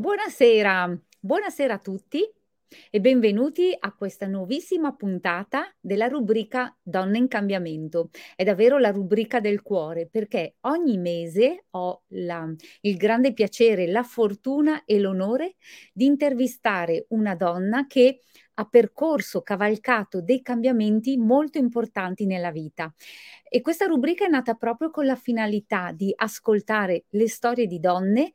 Buonasera, buonasera a tutti e benvenuti a questa nuovissima puntata della rubrica Donne in cambiamento. È davvero la rubrica del cuore perché ogni mese ho la, il grande piacere, la fortuna e l'onore di intervistare una donna che ha percorso, cavalcato dei cambiamenti molto importanti nella vita. E questa rubrica è nata proprio con la finalità di ascoltare le storie di donne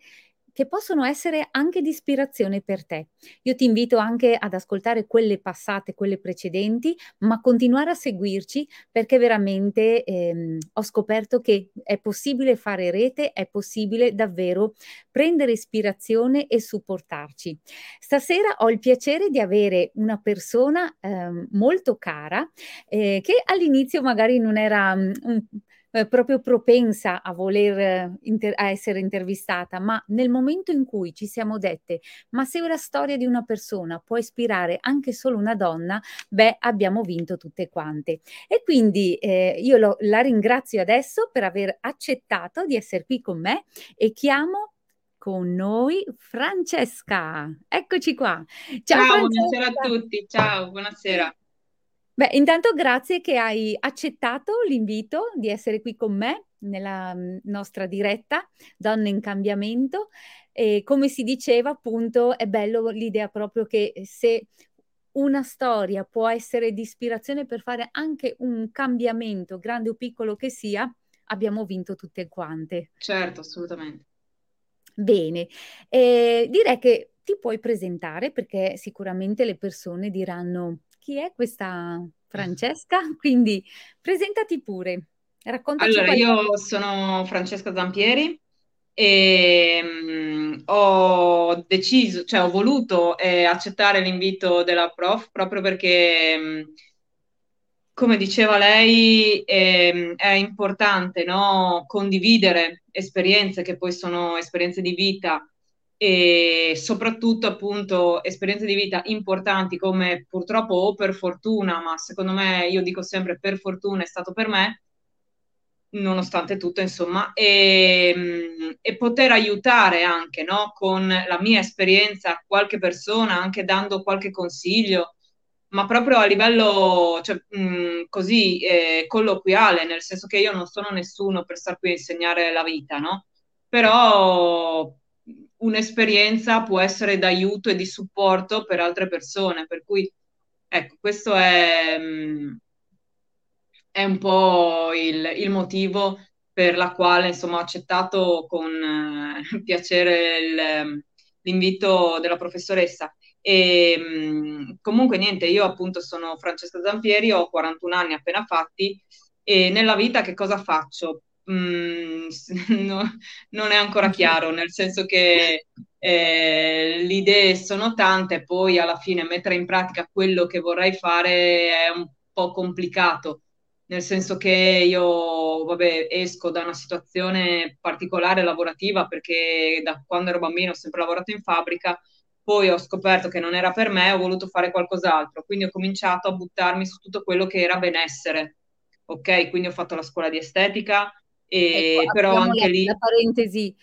che possono essere anche di ispirazione per te. Io ti invito anche ad ascoltare quelle passate, quelle precedenti, ma continuare a seguirci perché veramente ehm, ho scoperto che è possibile fare rete, è possibile davvero prendere ispirazione e supportarci. Stasera ho il piacere di avere una persona eh, molto cara eh, che all'inizio magari non era mm, un eh, proprio propensa a voler inter- a essere intervistata, ma nel momento in cui ci siamo dette, ma se la storia di una persona può ispirare anche solo una donna, beh, abbiamo vinto tutte quante. E quindi eh, io lo, la ringrazio adesso per aver accettato di essere qui con me e chiamo con noi Francesca. Eccoci qua. Ciao, ciao buonasera a tutti. Ciao, buonasera. Beh, intanto grazie che hai accettato l'invito di essere qui con me nella mm, nostra diretta Donne in cambiamento. E come si diceva, appunto, è bello l'idea proprio che se una storia può essere di ispirazione per fare anche un cambiamento, grande o piccolo che sia, abbiamo vinto tutte quante. Certo, assolutamente. Bene, eh, direi che ti puoi presentare perché sicuramente le persone diranno chi è questa Francesca? Quindi presentati pure. Raccontaci allora, io sono Francesca Zampieri e um, ho deciso, cioè ho voluto eh, accettare l'invito della prof proprio perché, um, come diceva lei, eh, è importante no? condividere esperienze che poi sono esperienze di vita e soprattutto appunto esperienze di vita importanti come purtroppo o per fortuna, ma secondo me io dico sempre per fortuna è stato per me, nonostante tutto insomma, e, e poter aiutare anche no, con la mia esperienza qualche persona, anche dando qualche consiglio, ma proprio a livello cioè, mh, così eh, colloquiale, nel senso che io non sono nessuno per star qui a insegnare la vita, no? Però un'esperienza può essere d'aiuto e di supporto per altre persone. Per cui, ecco, questo è, mm, è un po' il, il, motivo per la quale, insomma, ho accettato con eh, piacere il, l'invito della professoressa. E mm, comunque niente, io appunto sono Francesca Zampieri, ho 41 anni appena fatti e nella vita che cosa faccio? Mm, no, non è ancora chiaro, nel senso che eh, le idee sono tante, poi alla fine mettere in pratica quello che vorrei fare è un po' complicato, nel senso che io, vabbè, esco da una situazione particolare lavorativa perché da quando ero bambino ho sempre lavorato in fabbrica, poi ho scoperto che non era per me, ho voluto fare qualcos'altro, quindi ho cominciato a buttarmi su tutto quello che era benessere. Ok, quindi ho fatto la scuola di estetica, e ecco, però anche lì... La parentesi,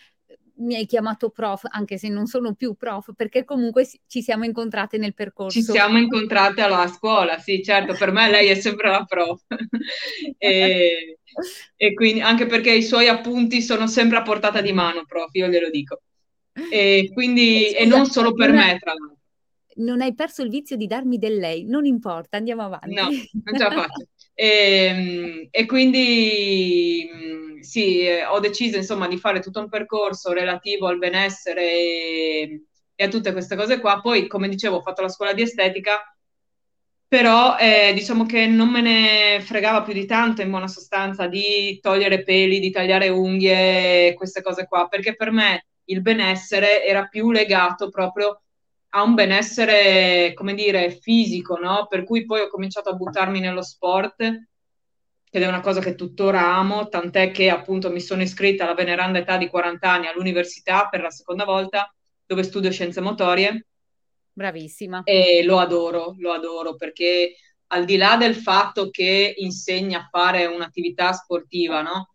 mi hai chiamato prof, anche se non sono più prof, perché comunque ci siamo incontrate nel percorso. Ci siamo incontrate alla scuola, sì, certo, per me lei è sempre la prof. e, e, quindi anche perché i suoi appunti sono sempre a portata di mano, prof, io glielo dico. E quindi, Scusa, e non solo per me, tra l'altro. Non hai perso il vizio di darmi del lei, non importa, andiamo avanti. No, non ce la faccio. E, ehm, e quindi sì, eh, ho deciso insomma di fare tutto un percorso relativo al benessere e, e, a tutte queste cose qua. Poi, come dicevo, ho fatto la scuola di estetica, però eh, diciamo che non me ne fregava più di tanto in buona sostanza di togliere peli, di tagliare unghie, queste cose qua, perché per me il benessere era più legato proprio a un benessere, come dire, fisico, no? Per cui poi ho cominciato a buttarmi nello sport, ed è una cosa che tuttora amo, tant'è che appunto mi sono iscritta alla veneranda età di 40 anni all'università per la seconda volta, dove studio scienze motorie. Bravissima. E lo adoro, lo adoro perché al di là del fatto che insegna a fare un'attività sportiva, no?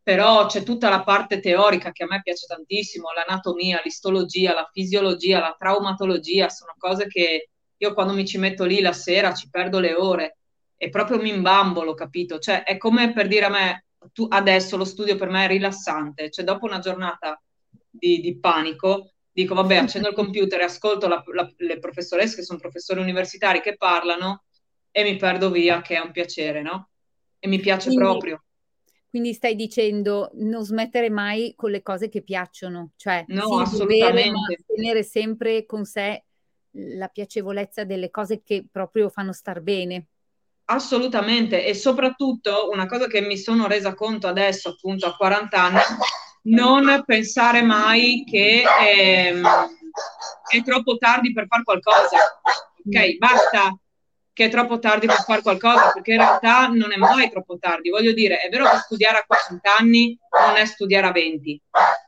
però c'è tutta la parte teorica che a me piace tantissimo, l'anatomia, l'istologia, la fisiologia, la traumatologia, sono cose che io quando mi ci metto lì la sera ci perdo le ore e proprio mi imbambolo, capito? Cioè è come per dire a me, tu, adesso lo studio per me è rilassante, cioè dopo una giornata di, di panico dico vabbè accendo il computer e ascolto la, la, le professoresse che sono professori universitari che parlano e mi perdo via che è un piacere, no? E mi piace Quindi, proprio. Quindi stai dicendo non smettere mai con le cose che piacciono, cioè no, sì, assolutamente. Dovere, tenere sempre con sé la piacevolezza delle cose che proprio fanno star bene. Assolutamente, e soprattutto una cosa che mi sono resa conto adesso, appunto a 40 anni, non pensare mai che ehm, è troppo tardi per fare qualcosa. Ok, basta che è troppo tardi per fare qualcosa, perché in realtà non è mai troppo tardi. Voglio dire, è vero che studiare a 40 anni non è studiare a 20,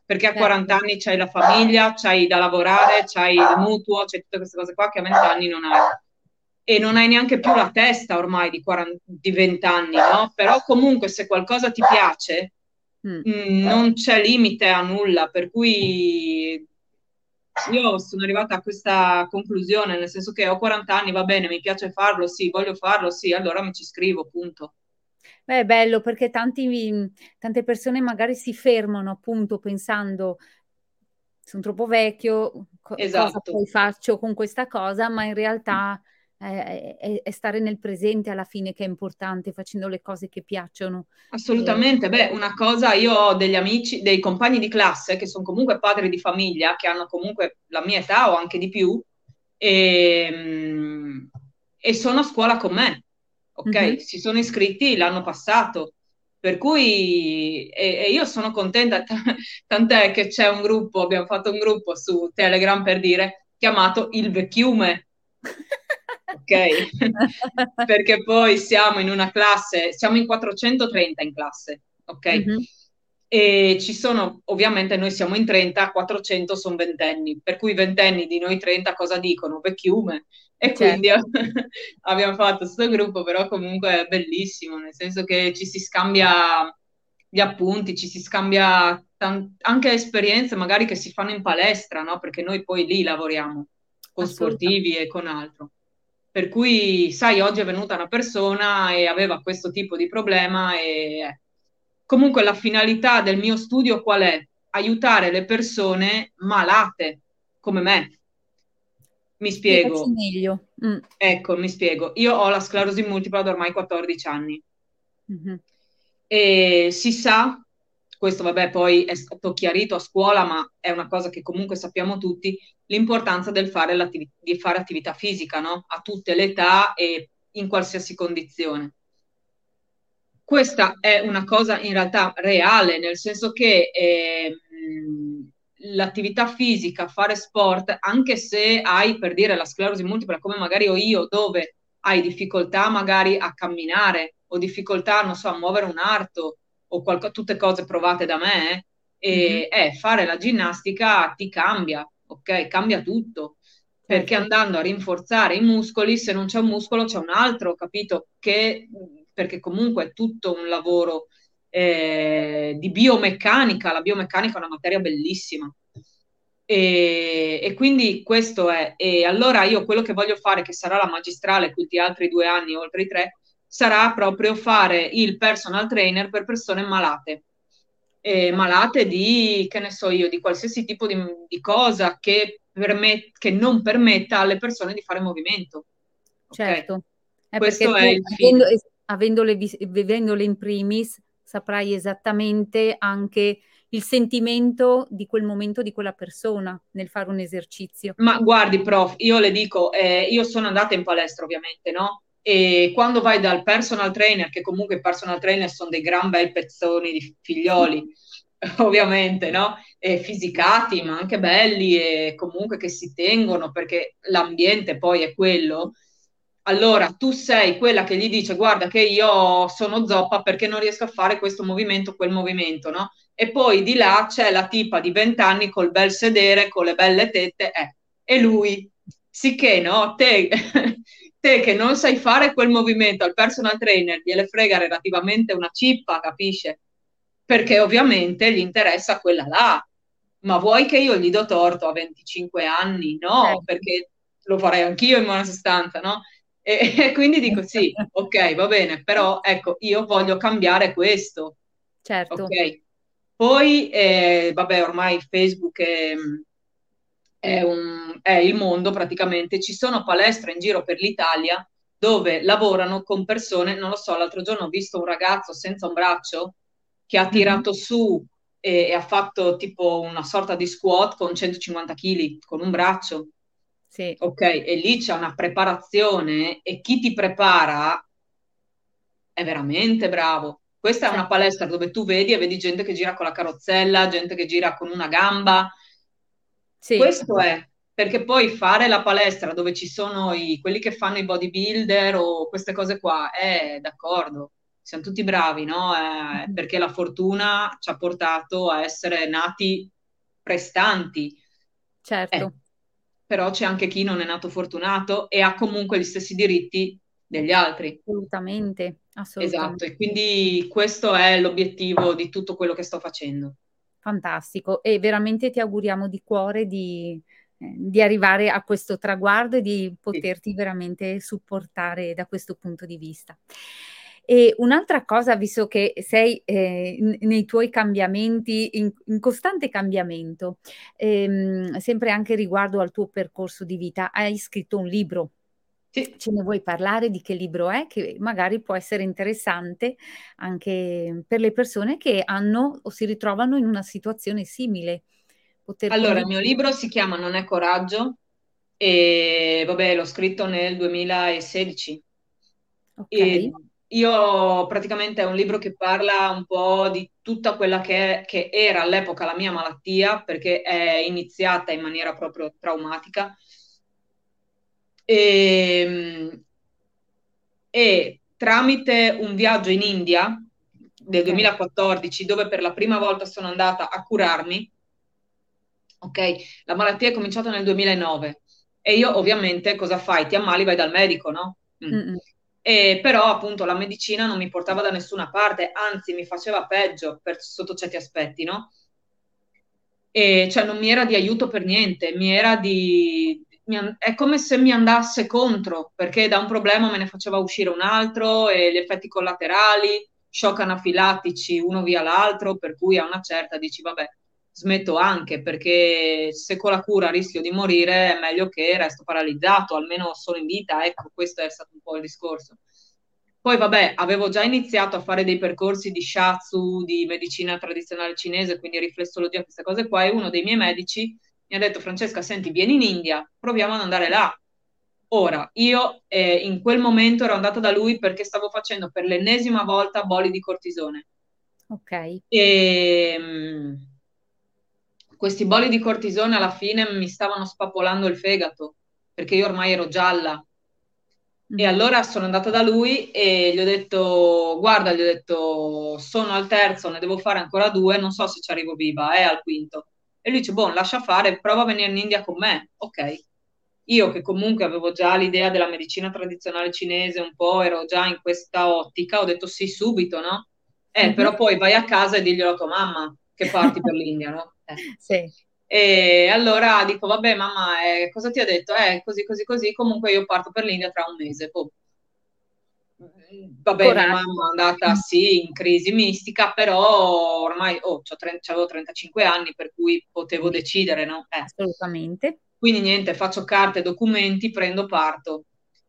perché a 40 certo. anni c'hai la famiglia, c'hai da lavorare, c'hai il mutuo, c'hai tutte queste cose qua che a 20 anni non hai. E non hai neanche più la testa ormai di, 40, di 20 anni, no? Però comunque se qualcosa ti piace, mm. mm, non c'è limite a nulla, per cui io sono arrivata a questa conclusione, nel senso che ho 40 anni, va bene, mi piace farlo, sì, voglio farlo, sì, allora mi ci scrivo, punto. Beh, è bello perché tanti, tante persone magari si fermano appunto pensando sono troppo vecchio, esatto. cosa poi faccio con questa cosa, ma in realtà è, è, è, stare nel presente alla fine che è importante, facendo le cose che piacciono. Assolutamente, e... beh, una cosa, io ho degli amici, dei compagni di classe che sono comunque padri di famiglia, che hanno comunque la mia età o anche di più, e, ehm, e sono a scuola con me, ok? Mm-hmm. Si sono iscritti l'anno passato. Per cui e, e io sono contenta, t- tant'è che c'è un gruppo, abbiamo fatto un gruppo su Telegram per dire, chiamato Il Vecchiume, ok? Perché poi siamo in una classe, siamo in 430 in classe, ok? Mm-hmm. E ci sono, ovviamente noi siamo in 30, 400 sono ventenni, per cui i ventenni di noi 30 cosa dicono? Vecchiume. E certo. quindi abbiamo fatto questo gruppo, però comunque è bellissimo, nel senso che ci si scambia gli appunti, ci si scambia t- anche esperienze magari che si fanno in palestra, no? Perché noi poi lì lavoriamo con sportivi e con altro. Per cui, sai, oggi è venuta una persona e aveva questo tipo di problema e eh, comunque la finalità del mio studio qual è? Aiutare le persone malate come me. Mi spiego. Meglio. Mm. Ecco, mi spiego. Io ho la sclerosi multipla da ormai 14 anni. Mm-hmm. E si sa questo vabbè poi è stato chiarito a scuola, ma è una cosa che comunque sappiamo tutti, l'importanza del fare di fare attività fisica, no? A tutte le età e in qualsiasi condizione. Questa è una cosa in realtà reale, nel senso che eh, l'attività fisica, fare sport, anche se hai per dire la sclerosi multipla come magari ho io, dove hai difficoltà magari a camminare o difficoltà, non so, a muovere un arto, o qualco, tutte cose provate da me, e mm-hmm. eh, fare la ginnastica ti cambia, ok? Cambia tutto. Perché andando a rinforzare i muscoli, se non c'è un muscolo c'è un altro, capito? Che, perché comunque è tutto un lavoro eh, di biomeccanica, la biomeccanica è una materia bellissima. E, e, quindi questo è, e allora io quello che voglio fare, che sarà la magistrale, quindi altri due anni, oltre i tre, sarà proprio fare il personal trainer per persone malate. Eh, malate di, che ne so io, di qualsiasi tipo di, di cosa che, permet- che, non permetta alle persone di fare movimento. Certo, okay? è Questo è il avendo, avendole, vivendole in primis saprai esattamente anche il sentimento di quel momento di quella persona nel fare un esercizio. Ma guardi, prof, io le dico, eh, io sono andata in palestra ovviamente, no? E quando vai dal personal trainer, che comunque i personal trainer sono dei gran bei pezzoni di figlioli, ovviamente, no? E fisicati, ma anche belli e comunque che si tengono perché l'ambiente poi è quello. Allora tu sei quella che gli dice guarda che io sono zoppa perché non riesco a fare questo movimento, quel movimento, no? E poi di là c'è la tipa di 20 anni col bel sedere, con le belle tette, eh, e lui. Sicché, no? Te te che non sai fare quel movimento al personal trainer gliele frega relativamente una cippa, capisce? perché ovviamente gli interessa quella là. Ma vuoi che io gli do torto a 25 anni? No, eh. perché lo farei anch'io in buona sostanza, no? E, e quindi dico sì, ok, va bene, però ecco, io voglio cambiare questo. Certo. Ok. Poi, eh, vabbè, ormai Facebook è, è, un, è il mondo praticamente, ci sono palestre in giro per l'Italia dove lavorano con persone, non lo so, l'altro giorno ho visto un ragazzo senza un braccio che ha mhm. tirato mm-hmm. su e, e, ha fatto tipo una sorta di squat con 150 kg, con un braccio. Sì. Ok, e lì c'è una preparazione e chi ti prepara è veramente bravo. Questa è una palestra dove tu vedi e vedi gente che gira con la carrozzella, gente che gira con una gamba. Sì. Questo è, perché poi fare la palestra dove ci sono i, quelli che fanno i bodybuilder o queste cose qua, è d'accordo, siamo tutti bravi, no? Eh, perché la fortuna ci ha portato a essere nati prestanti. Certo. Eh, però c'è anche chi non è nato fortunato e ha comunque gli stessi diritti degli altri. Assolutamente, assolutamente. Esatto, e quindi questo è l'obiettivo di tutto quello che sto facendo. Fantastico e veramente ti auguriamo di cuore di, eh, di arrivare a questo traguardo e di poterti sì. veramente supportare da questo punto di vista. E un'altra cosa, visto che sei eh, nei tuoi cambiamenti, in, in costante cambiamento, ehm, sempre anche riguardo al tuo percorso di vita, hai scritto un libro. Sì. Ce ne vuoi parlare di che libro è? Che magari può essere interessante anche per le persone che hanno o si ritrovano in una situazione simile. Poter allora, il mio libro si chiama Non è coraggio e vabbè, l'ho scritto nel 2016. Ok. E io praticamente è un libro che parla un po' di tutta quella che, che, era all'epoca la mia malattia, perché è iniziata in maniera proprio traumatica. E, ehm, e tramite un viaggio in India del 2014, dove per la prima volta sono andata a curarmi, ok, la malattia è cominciata nel 2009 e io ovviamente cosa fai? Ti ammali, vai dal medico, no? Mm. E, però appunto la medicina non mi portava da nessuna parte, anzi mi faceva peggio per, sotto certi aspetti, no? E cioè non mi era di aiuto per niente, mi era di... È come se mi andasse contro, perché da un problema me ne faceva uscire un altro e gli effetti collaterali, shock anafilattici uno via l'altro, per cui a una certa dici vabbè, smetto anche perché se con la cura rischio di morire è meglio che resto paralizzato, almeno sono in vita, ecco, questo è stato un po' il discorso. Poi vabbè, avevo già iniziato a fare dei percorsi di shiatsu, di medicina tradizionale cinese, quindi riflessologia, queste cose qua, e uno dei miei medici mi ha detto, Francesca, senti, vieni in India, proviamo ad andare là. Ora, io eh, in quel momento ero andata da lui perché stavo facendo per l'ennesima volta boli di cortisone. Ok. E, ehm, questi boli di cortisone alla fine mi stavano spappolando il fegato perché io ormai ero gialla. E mm. allora sono andata da lui e gli ho detto: Guarda, gli ho detto, sono al terzo, ne devo fare ancora due, non so se ci arrivo viva, è al quinto. E lui dice: Boh, lascia fare, prova a venire in India con me. Ok. Io che comunque avevo già l'idea della medicina tradizionale cinese, un po' ero già in questa ottica, ho detto sì subito, no? Eh, mm-hmm. però poi vai a casa e diglielo a tua mamma che parti per l'India, no? Eh. Sì. E allora dico, vabbè mamma, eh, cosa ti ha detto? Eh, così, così, così, comunque io parto per l'India tra un mese. Oh. Vabbè, Coraggio. mia mamma è andata sì in crisi mistica, però ormai oh, avevo 35 anni, per cui potevo decidere, no? Eh. Assolutamente. Quindi niente, faccio carte, documenti, prendo, parto.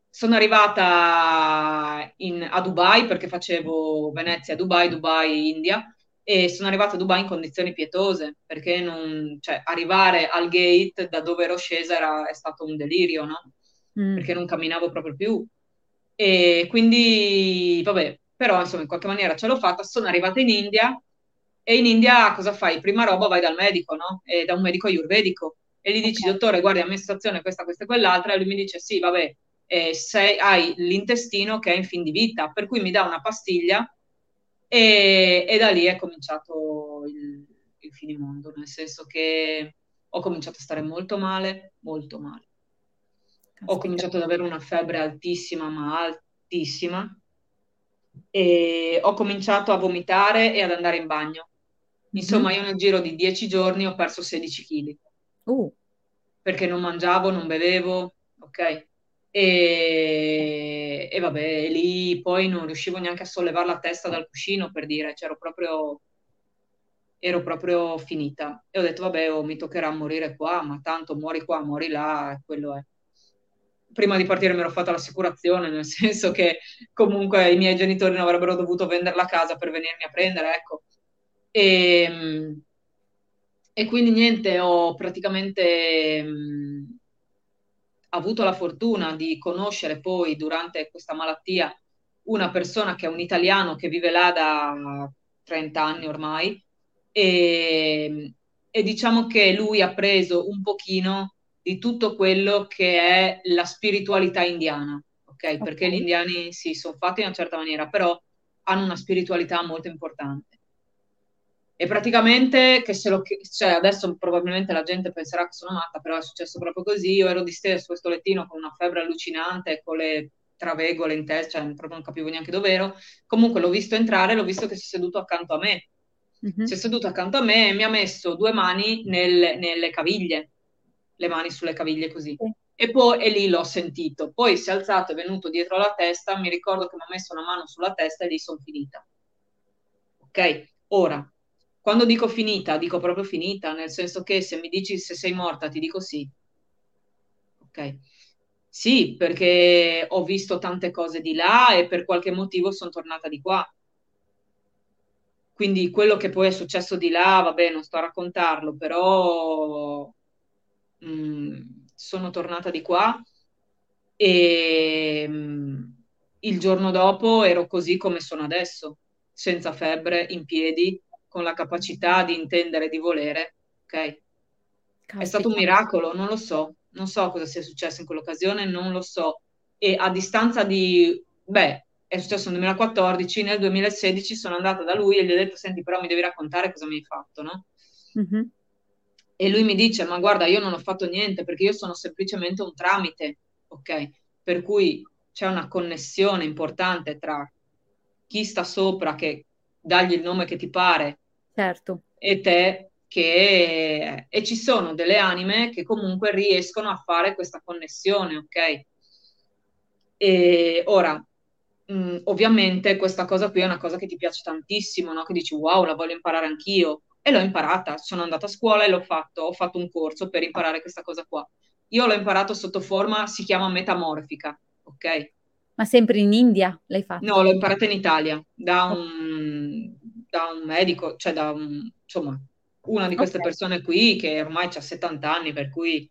Sono arrivata in, a Dubai perché facevo Venezia, Dubai, Dubai, India e sono arrivata a Dubai in condizioni pietose perché non, cioè, arrivare al gate da dove ero scesa era, è stato un delirio, no? Mm. Perché non camminavo proprio più. E quindi, vabbè, però insomma in qualche maniera ce l'ho fatta. Sono arrivata in India e in India cosa fai? Prima roba vai dal medico, no? E da un medico ayurvedico e gli dici, okay. dottore, guardi, la mia situazione questa, questa e quell'altra, e lui mi dice, sì, vabbè, eh, sei, hai l'intestino che è in fin di vita, per cui mi dà una pastiglia e, e da lì è cominciato il, il finimondo, nel senso che ho cominciato a stare molto male, molto male. Ho cominciato ad avere una febbre altissima, ma altissima. e ho cominciato a vomitare e ad andare in bagno. Insomma, io nel giro di dieci giorni ho perso 16 kg. Uh. Perché non mangiavo, non bevevo, ok? E, e vabbè, lì poi non riuscivo neanche a sollevare la testa dal cuscino per dire, c'ero proprio, ero proprio finita. E ho detto, vabbè, oh, mi toccherà morire qua, ma tanto muori qua, muori là, quello è. Prima di partire mi ero fatta l'assicurazione, nel senso che comunque i miei genitori non avrebbero dovuto vendere la casa per venirmi a prendere, ecco. E, e quindi niente, ho praticamente mh, avuto la fortuna di conoscere poi durante questa malattia una persona che è un italiano che vive là da 30 anni ormai e, e diciamo che lui ha preso un pochino di tutto quello che è la spiritualità indiana, ok? okay. Perché gli indiani sì, sono fatti in una certa maniera, però hanno una spiritualità molto importante. E praticamente, che se lo, cioè adesso probabilmente la gente penserà che sono matta, però è successo proprio così. Io ero distesa su questo lettino con una febbre allucinante, con le travegole in testa, cioè proprio non capivo neanche dove ero. Comunque l'ho visto entrare, l'ho visto che si è seduto accanto a me. Mm-hmm. Si è seduto accanto a me e mi ha messo due mani nel, nelle caviglie, le mani sulle caviglie così. Mm. E poi e lì l'ho sentito. Poi si è alzato, è venuto dietro la testa, mi ricordo che mi ha messo una mano sulla testa e lì sono finita. Ok? Ora, quando dico finita, dico proprio finita, nel senso che se mi dici se sei morta, ti dico sì. Ok. Sì, perché ho visto tante cose di là e per qualche motivo sono tornata di qua. Quindi quello che poi è successo di là, vabbè, non sto a raccontarlo, però mh, sono tornata di qua e mh, il giorno dopo ero così come sono adesso, senza febbre, in piedi, con la capacità di intendere, di volere, ok? Caspita. È stato un miracolo, non lo so, non so cosa sia successo in quell'occasione, non lo so. E a distanza di, beh, è successo nel 2014, nel 2016 sono andata da lui e gli ho detto, senti, però mi devi raccontare cosa mi hai fatto, no? Mm-hmm. E lui mi dice, ma guarda, io non ho fatto niente perché io sono semplicemente un tramite, ok? Per cui c'è una connessione importante tra chi sta sopra, che dagli il nome che ti pare, certo. e te che... E ci sono delle anime che comunque riescono a fare questa connessione, ok? E ora, mh, mm, ovviamente questa cosa qui è una cosa che ti piace tantissimo, no? Che dici, wow, la voglio imparare anch'io. E l'ho imparata, sono andata a scuola e l'ho fatto, ho fatto un corso per imparare questa cosa qua. Io l'ho imparato sotto forma, si chiama metamorfica, ok? Ma sempre in India l'hai fatto? No, l'ho imparata in Italia, da un, da un medico, cioè da un, insomma, una di queste okay. persone qui che ormai ha 70 anni, per cui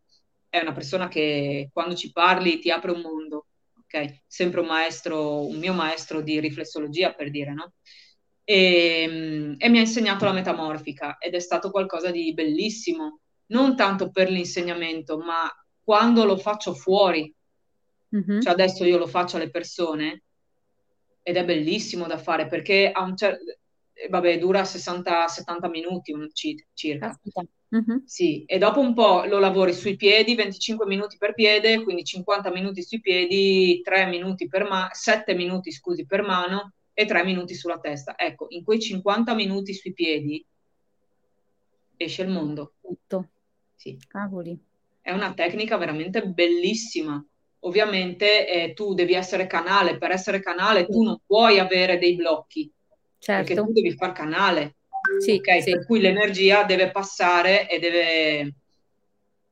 è una persona che quando ci parli ti apre un mondo, ok? Sempre un maestro, un mio maestro di riflessologia, per dire, no? E, e mi ha insegnato la metamorfica ed è stato qualcosa di bellissimo, non tanto per l'insegnamento, ma quando lo faccio fuori Mm-hmm. Cioè adesso io lo faccio alle persone ed è bellissimo da fare perché a un certo vabbè, dura 60-70 minuti circa. Mm-hmm. Sì, e dopo un po' lo lavori sui piedi, 25 minuti per piede, quindi 50 minuti sui piedi, 3 minuti per mano, 7 minuti scusi per mano e 3 minuti sulla testa. Ecco, in quei 50 minuti sui piedi esce il mondo. Tutto. Sì. Cavoli. È una tecnica veramente bellissima ovviamente eh, tu devi essere canale, per essere canale tu non puoi avere dei blocchi, certo. perché tu devi far canale, sì, okay? sì. per cui l'energia deve passare e deve,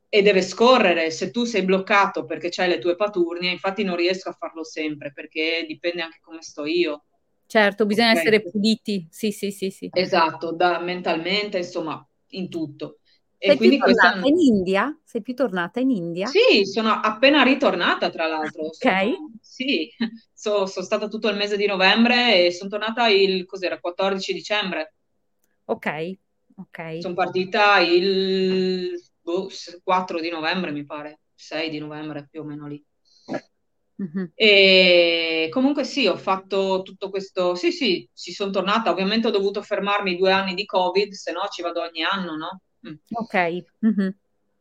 e deve scorrere. Se tu sei bloccato perché c'hai le tue paturnie, infatti non riesco a farlo sempre, perché dipende anche come sto io. Certo, bisogna okay? essere puliti, sì, sì, sì, sì. Esatto, da, mentalmente, insomma, in tutto. Sei più tornata questa... in India? Sei più tornata in India? Sì, sono appena ritornata tra l'altro. Ok. Sono... Sì, so, sono stata tutto il mese di novembre e sono tornata il cos'era, 14 dicembre. Ok, ok. Sono partita il boh, 4 di novembre, mi pare, 6 di novembre più o meno lì. Mm-hmm. E comunque sì, ho fatto tutto questo. Sì, sì, ci sono tornata. Ovviamente ho dovuto fermarmi due anni di Covid, se no ci vado ogni anno, no? Mm. Ok. Mm-hmm.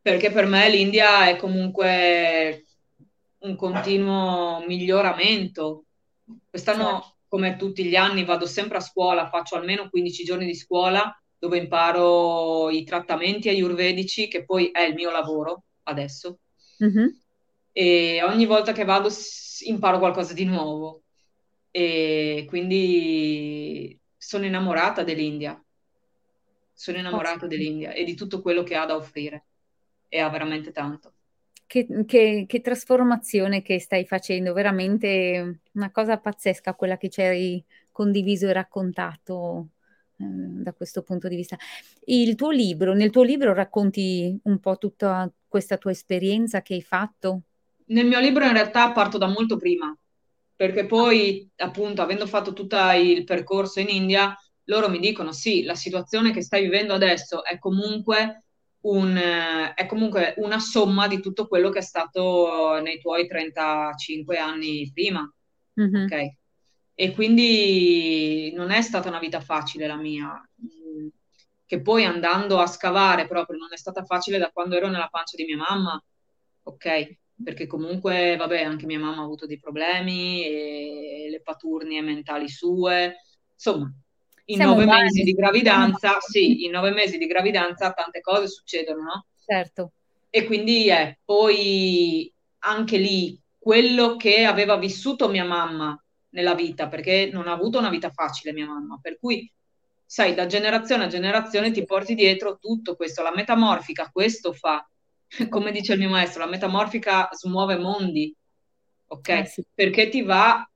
Perché per me l'India è comunque un continuo miglioramento. Quest'anno, certo. come tutti gli anni vado sempre a scuola, faccio almeno 15 giorni di scuola dove imparo i trattamenti ayurvedici, che poi è il mio lavoro adesso. Mm-hmm. E ogni volta che vado imparo qualcosa di nuovo. E quindi sono innamorata dell'India. Sono innamorata dell'India e di tutto quello che ha da offrire. E ha veramente tanto. Che, che, che, trasformazione che stai facendo, veramente una cosa pazzesca quella che ci hai condiviso e raccontato eh, da questo punto di vista. Il tuo libro, nel tuo libro racconti un po' tutta questa tua esperienza che hai fatto? Nel mio libro in realtà parto da molto prima, perché poi appunto avendo fatto tutto il percorso in India, loro mi dicono sì, la situazione che stai vivendo adesso è comunque un, è comunque una somma di tutto quello che è stato nei tuoi 35 anni prima. Mm-hmm. Ok. E quindi non è stata una vita facile la mia, mm, che poi andando a scavare proprio non è stata facile da quando ero nella pancia di mia mamma, ok? Perché comunque, vabbè, anche mia mamma ha avuto dei problemi, e le paturnie mentali sue, insomma, in Siamo nove mesi di gravidanza, sì, in nove mesi di gravidanza tante cose succedono, no? Certo. E quindi è eh, poi anche lì quello che aveva vissuto mia mamma nella vita, perché non ha avuto una vita facile mia mamma, per cui sai, da generazione a generazione ti porti dietro tutto questo, la metamorfica questo fa, come dice il mio maestro, la metamorfica smuove mondi, ok? Eh sì. Perché ti va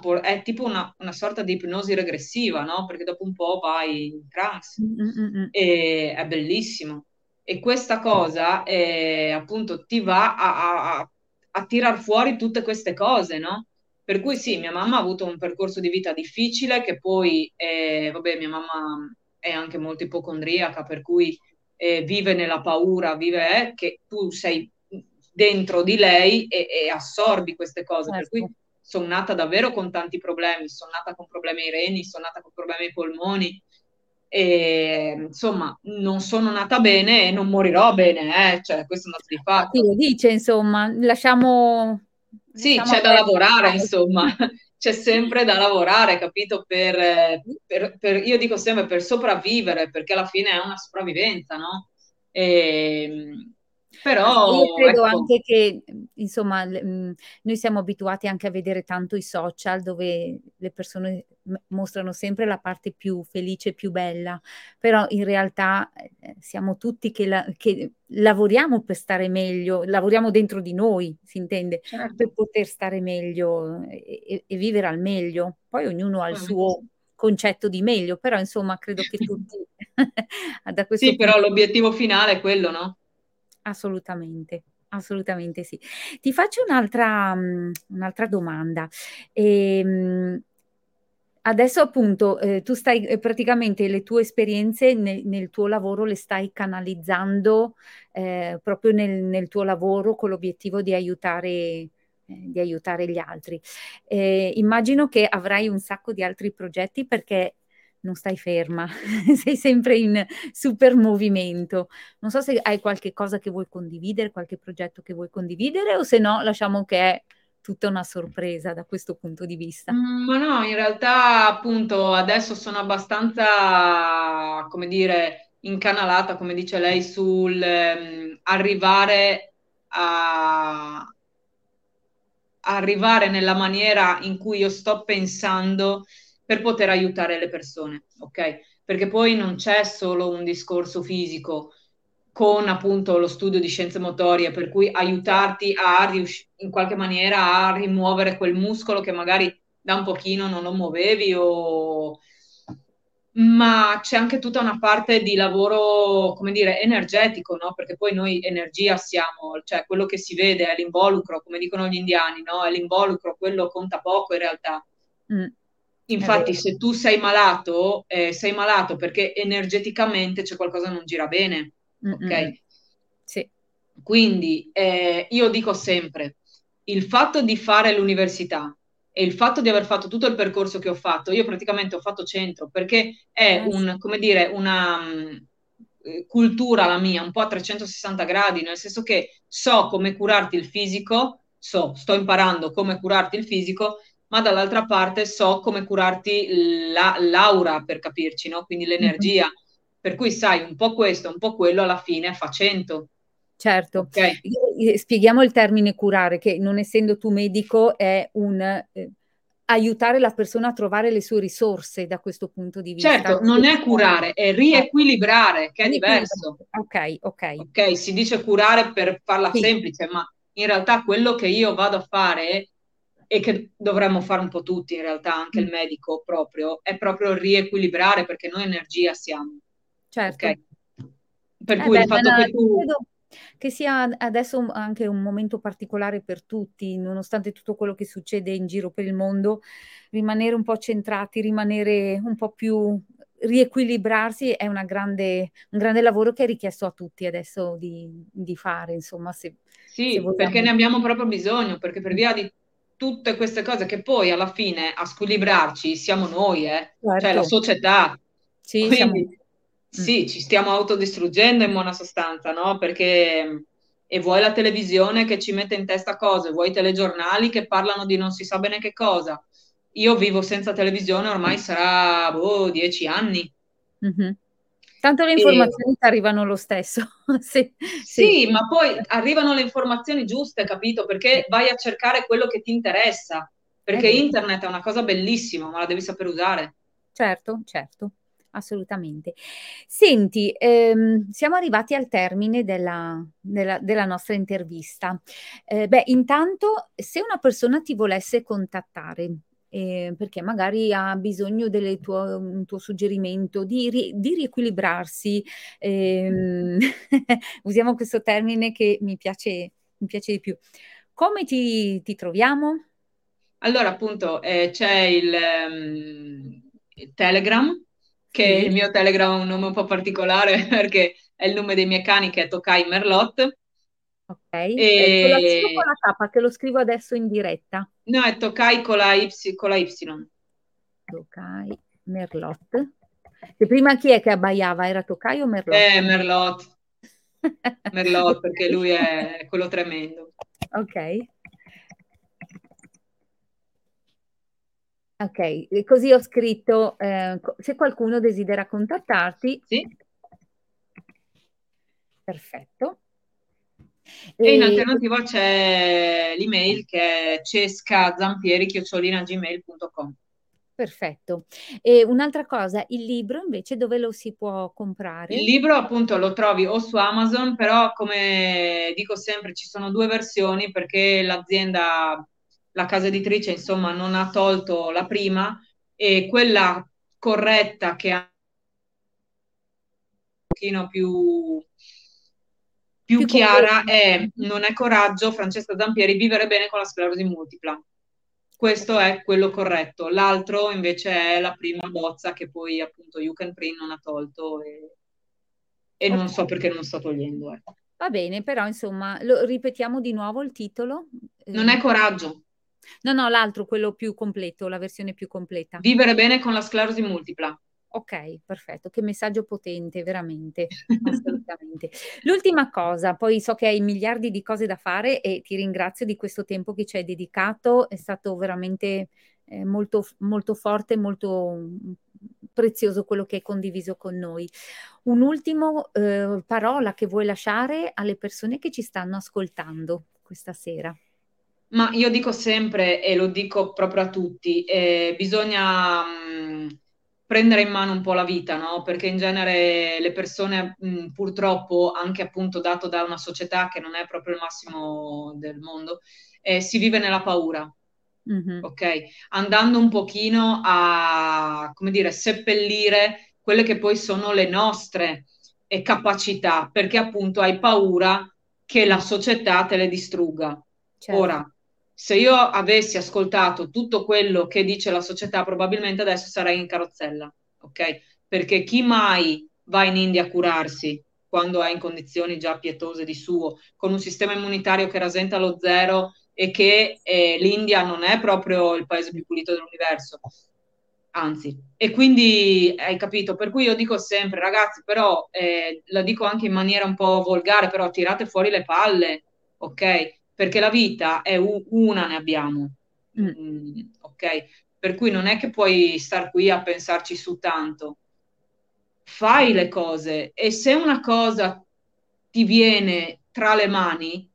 por- è tipo una, una, sorta di ipnosi regressiva, no? Perché dopo un po' vai in trance Mm-mm. e è bellissimo. E questa cosa è, appunto ti va a, a, a tirar fuori tutte queste cose, no? Per cui sì, mia mamma ha avuto un percorso di vita difficile che poi, eh, vabbè, mia mamma è anche molto ipocondriaca, per cui eh, vive nella paura, vive eh, che tu sei dentro di lei e, e assorbi queste cose. Certo. Per cui certo sono nata davvero con tanti problemi, sono nata con problemi ai reni, sono nata con problemi ai polmoni, e insomma non sono nata bene e non morirò bene, eh? cioè questo è un altro fatto. Sì, dice insomma, lasciamo... Sì, c'è da lavorare insomma, c'è sempre da lavorare, capito? Per, per, per, io dico sempre per sopravvivere, perché alla fine è una sopravvivenza, no? E, ehm, però io credo ecco. anche che, insomma, mhmm, noi siamo abituati anche a vedere tanto i social dove le persone mostrano sempre la parte più felice, più bella, però in realtà eh, siamo tutti che, la, che, lavoriamo per stare meglio, lavoriamo dentro di noi, si intende, certo. per poter stare meglio e, e, vivere al meglio. Poi ognuno ha il suo concetto di meglio, però insomma credo che tutti da questo Sì, però l'obiettivo finale è quello, no? Assolutamente, assolutamente sì. Ti faccio un'altra, mhmm, un'altra domanda. Ehm, adesso appunto eh, tu stai eh, praticamente le tue esperienze ne, nel tuo lavoro le stai canalizzando eh, proprio nel, nel, tuo lavoro con l'obiettivo di aiutare, eh, di aiutare gli altri. Eh, immagino che avrai un sacco di altri progetti perché non stai ferma, sei sempre in super movimento. Non so se hai qualche cosa che vuoi condividere, qualche progetto che vuoi condividere o se no lasciamo che è tutta una sorpresa da questo punto di vista. Mm, ma no, in realtà appunto adesso sono abbastanza, come dire, incanalata, come dice lei, sul um, arrivare a arrivare nella maniera in cui io sto pensando per poter aiutare le persone, ok? Perché poi non c'è solo un discorso fisico con appunto lo studio di scienze motorie, per cui aiutarti a riuscire in qualche maniera a rimuovere quel muscolo che magari da un pochino non lo muovevi o ma c'è anche tutta una parte di lavoro, come dire, energetico, no? Perché poi noi energia siamo, cioè quello che si vede è l'involucro, come dicono gli indiani, no? È l'involucro, quello conta poco in realtà. Mm. Infatti, se tu sei malato, eh, sei malato perché energeticamente c'è qualcosa che non gira bene, Mm-mm. ok? Sì. Quindi eh, io dico sempre, il fatto di fare l'università e il fatto di aver fatto tutto il percorso che ho fatto, io praticamente ho fatto centro perché è eh, un, come dire, una um, cultura la mia, un po' a 360 gradi, nel senso che so come curarti il fisico, so, sto imparando come curarti il fisico, ma dall'altra parte so come curarti la, l'aura, per capirci, no? Quindi l'energia. Mm-hmm. Per cui sai, un po' questo, un po' quello, alla fine fa 100. Certo, okay. spieghiamo il termine curare, che non essendo tu medico è un... Eh, aiutare la persona a trovare le sue risorse da questo punto di vista. Certo, non è curare, è riequilibrare, che è diverso. Ok, ok. Ok, si dice curare per farla sì. semplice, ma in realtà quello che io vado a fare e che dovremmo fare un po' tutti in realtà, anche mm. il medico proprio, è proprio riequilibrare perché noi energia siamo. Certo. Okay? Per eh cui beh, il fatto che tu... Credo che sia adesso anche un momento particolare per tutti, nonostante tutto quello che succede in giro per il mondo, rimanere un po' centrati, rimanere un po' più riequilibrarsi è grande, un grande lavoro che è richiesto a tutti adesso di, di fare, insomma. Se, sì, se perché ne abbiamo proprio bisogno, perché per via di tutte queste cose che poi alla fine a squilibrarci siamo noi, eh? Certo. cioè la certo. società. Sì, Quindi, siamo sì, ci stiamo autodistruggendo in buona sostanza, no? Perché e vuoi la televisione che ci mette in testa cose, vuoi i telegiornali che parlano di non si sa bene che cosa. Io vivo senza televisione ormai sarà boh, dieci anni. Mm-hmm. Tanto le informazioni e... arrivano lo stesso. sì, sì, sì, ma poi arrivano le informazioni giuste, capito? Perché vai a cercare quello che ti interessa. Perché internet è una cosa bellissima, ma la devi sapere usare. Certo, certo assolutamente. Senti, ehm, siamo arrivati al termine della, della, della nostra intervista. Eh, beh, intanto, se una persona ti volesse contattare, eh, perché magari ha bisogno del tuo, un tuo suggerimento di, ri, di riequilibrarsi, ehm, usiamo questo termine che mi piace, mi piace di più. Come ti, ti troviamo? Allora, appunto, eh, c'è il, um, il Telegram che sì. il mio Telegram ha un nome un po' particolare perché è il nome dei miei cani che è Tokai Merlot. Ok, e... lo scrivo con la K che lo scrivo adesso in diretta. No, è Tokai con la Y. Con la y. Tokai Merlot. E prima chi è che abbaiava? Era Tokai o Merlot? Eh, Merlot. Merlot, perché lui è quello tremendo. Ok. Ok, così ho scritto, eh, se qualcuno desidera contattarti. Sì. Perfetto. E, e in alternativa c'è l'email che è cescazampieri.gmail.com Perfetto. E un'altra cosa, il libro invece dove lo si può comprare? Il libro appunto lo trovi o su Amazon, però come dico sempre ci sono due versioni perché l'azienda la casa editrice insomma non ha tolto la prima e quella corretta che ha un pochino più, più, più chiara è Non è coraggio, Francesca Zampieri, vivere bene con la sclerosi multipla. Questo è quello corretto. L'altro invece è la prima bozza che poi appunto You Can Print non ha tolto e, e okay. non so perché non sto togliendo. Eh. Va bene, però insomma, lo ripetiamo di nuovo il titolo. Non è coraggio. No, no, l'altro, quello più completo, la versione più completa. Vivere bene con la sclerosi multipla. Ok, perfetto, che messaggio potente, veramente, assolutamente. L'ultima cosa, poi so che hai miliardi di cose da fare e ti ringrazio di questo tempo che ci hai dedicato, è stato veramente eh, molto, molto forte, molto mm, prezioso quello che hai condiviso con noi. Un'ultima eh, parola che vuoi lasciare alle persone che ci stanno ascoltando questa sera. Ma io dico sempre, e lo dico proprio a tutti, eh, bisogna mh, mm, prendere in mano un po' la vita, no? Perché in genere le persone, mh, purtroppo, anche appunto dato da una società che non è proprio il massimo del mondo, eh, si vive nella paura. Mm-hmm. Ok? Andando un pochino a, come dire, seppellire quelle che poi sono le nostre eh, capacità, perché appunto hai paura che la società te le distrugga. Certo. Ora, se io avessi ascoltato tutto quello che dice la società, probabilmente adesso sarei in carrozzella, ok? Perché chi mai va in India a curarsi quando è in condizioni già pietose di suo, con un sistema immunitario che rasenta lo zero e che eh, l'India non è proprio il paese più pulito dell'universo, anzi. E quindi hai capito, per cui io dico sempre, ragazzi, però eh, la dico anche in maniera un po' volgare, però tirate fuori le palle, ok? Perché la vita è u- una, ne abbiamo. Mm. Mm, ok? Per cui non è che puoi star qui a pensarci su tanto. Fai le cose e se una cosa ti viene tra le mani,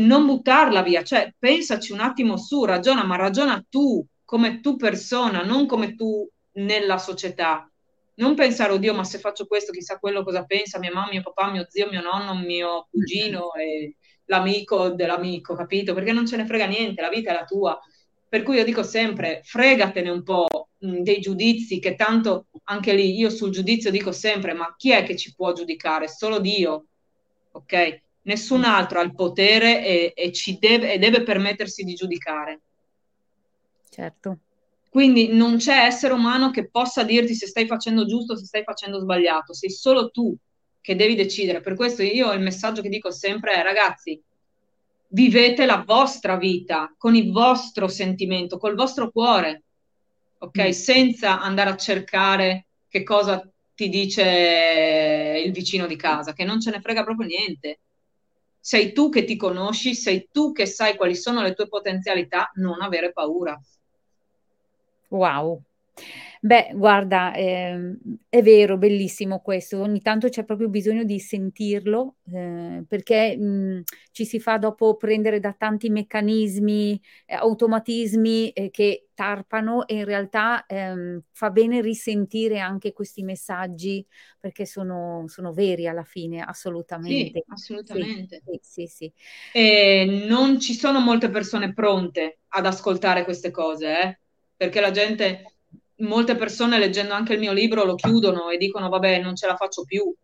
non buttarla via, cioè pensaci un attimo su, ragiona, ma ragiona tu, come tu persona, non come tu nella società. Non pensare, oddio, ma se faccio questo, chissà quello cosa pensa mia mamma, mio papà, mio zio, mio nonno, mio cugino e l'amico dell'amico, capito? Perché non ce ne frega niente, la vita è la tua. Per cui io dico sempre, fregatene un po' dei giudizi, che tanto anche lì io sul giudizio dico sempre, ma chi è che ci può giudicare? Solo Dio, ok? Nessun altro ha il potere e, e ci deve, e deve permettersi di giudicare. Certo. Quindi non c'è essere umano che possa dirti se stai facendo giusto o se stai facendo sbagliato, sei solo tu che devi decidere. Per questo io il messaggio che dico sempre è ragazzi, vivete la vostra vita con il vostro sentimento, col vostro cuore, ok? Mm. Senza andare a cercare che cosa ti dice il vicino di casa, che non ce ne frega proprio niente. Sei tu che ti conosci, sei tu che sai quali sono le tue potenzialità, non avere paura. Wow. Beh, guarda, ehm, è vero, bellissimo questo. Ogni tanto c'è proprio bisogno di sentirlo, eh, perché mh, ci si fa dopo prendere da tanti meccanismi, eh, automatismi eh, che tarpano e in realtà ehm, fa bene risentire anche questi messaggi perché sono, sono veri alla fine, assolutamente. Sì, assolutamente. Sì, sì, sì. E non ci sono molte persone pronte ad ascoltare queste cose, eh? perché la gente molte persone leggendo anche il mio libro lo chiudono e dicono vabbè non ce la faccio più,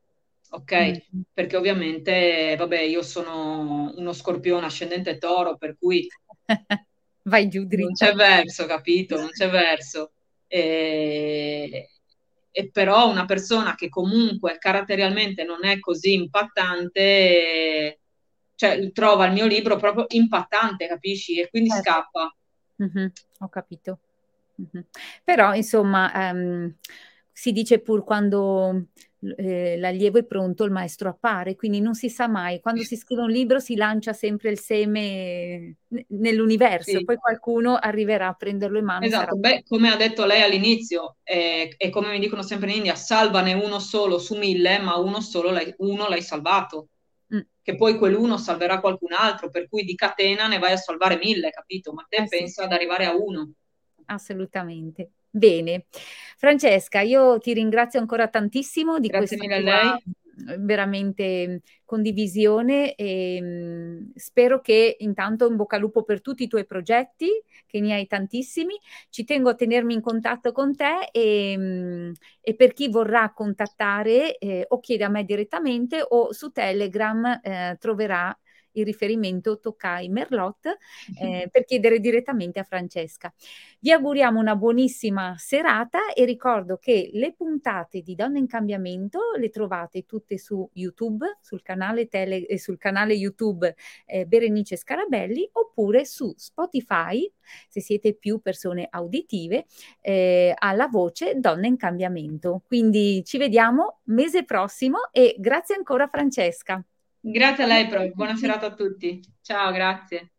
ok? Mm. Perché ovviamente, vabbè, io sono uno scorpione ascendente toro, per cui... Vai giù dritto. Non c'è verso, capito? Non c'è verso. E, e però una persona che comunque caratterialmente non è così impattante, cioè trova il mio libro proprio impattante, capisci? E quindi certo. scappa. Mm-hmm, ho capito. Però insomma, ehm, si dice pur quando, ehm, l'allievo è pronto il maestro appare, quindi non si sa mai. Quando si scrive un libro si lancia sempre il seme ne nell'universo, Sì. poi qualcuno arriverà a prenderlo in mano e sarà Esatto. Beh, come ha detto lei all'inizio, ehm, e come mi dicono sempre in India: "Salvane uno solo su 1000, ma uno solo l'hai uno l'hai salvato." Che poi quell'uno salverà qualcun altro, per cui di catena ne vai a salvare 1000, capito? Ma te Eh sì. pensa ad arrivare a uno assolutamente. Bene. Francesca, io ti ringrazio ancora tantissimo di Grazie questa mille a lei. veramente condivisione e mh, spero che intanto in bocca al lupo per tutti i tuoi progetti, che ne hai tantissimi. Ci tengo a tenermi in contatto con te e, mh, e per chi vorrà contattare eh, o chiede a me direttamente o su Telegram eh, troverà il riferimento Toccai Merlot eh, per chiedere direttamente a Francesca. Vi auguriamo una buonissima serata e ricordo che le puntate di Donne in Cambiamento le trovate tutte su YouTube, sul canale, tele, eh, sul canale YouTube eh, Berenice Scarabelli oppure su Spotify, se siete più persone auditive, eh, alla voce Donne in Cambiamento. Quindi ci vediamo mese prossimo e grazie ancora Francesca. Grazie a lei, Pro. Buona serata a tutti. Ciao, grazie.